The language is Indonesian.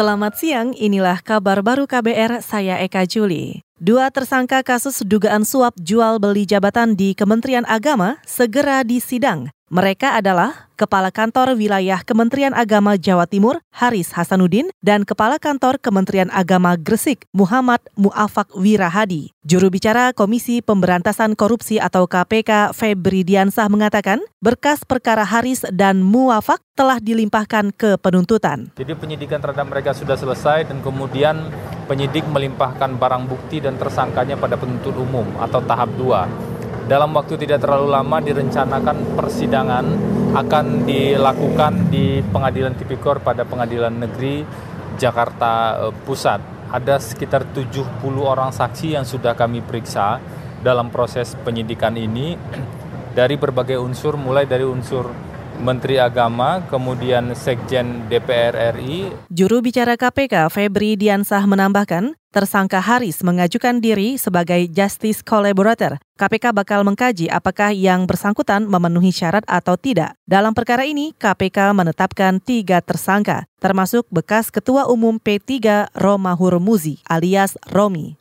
Selamat siang, inilah kabar baru KBR, saya Eka Juli. Dua tersangka kasus dugaan suap jual beli jabatan di Kementerian Agama segera disidang. Mereka adalah Kepala Kantor Wilayah Kementerian Agama Jawa Timur Haris Hasanuddin dan Kepala Kantor Kementerian Agama Gresik Muhammad Muafak Wirahadi. Juru bicara Komisi Pemberantasan Korupsi atau KPK Febri Diansah mengatakan berkas perkara Haris dan Muafak telah dilimpahkan ke penuntutan. Jadi penyidikan terhadap mereka sudah selesai dan kemudian penyidik melimpahkan barang bukti dan tersangkanya pada penuntut umum atau tahap 2 dalam waktu tidak terlalu lama direncanakan persidangan akan dilakukan di Pengadilan Tipikor pada Pengadilan Negeri Jakarta eh, Pusat. Ada sekitar 70 orang saksi yang sudah kami periksa dalam proses penyidikan ini dari berbagai unsur mulai dari unsur Menteri Agama, kemudian Sekjen DPR RI. Juru bicara KPK Febri Diansah menambahkan, tersangka Haris mengajukan diri sebagai justice collaborator. KPK bakal mengkaji apakah yang bersangkutan memenuhi syarat atau tidak. Dalam perkara ini, KPK menetapkan tiga tersangka, termasuk bekas Ketua Umum P3 Roma Hurmuzi alias Romi.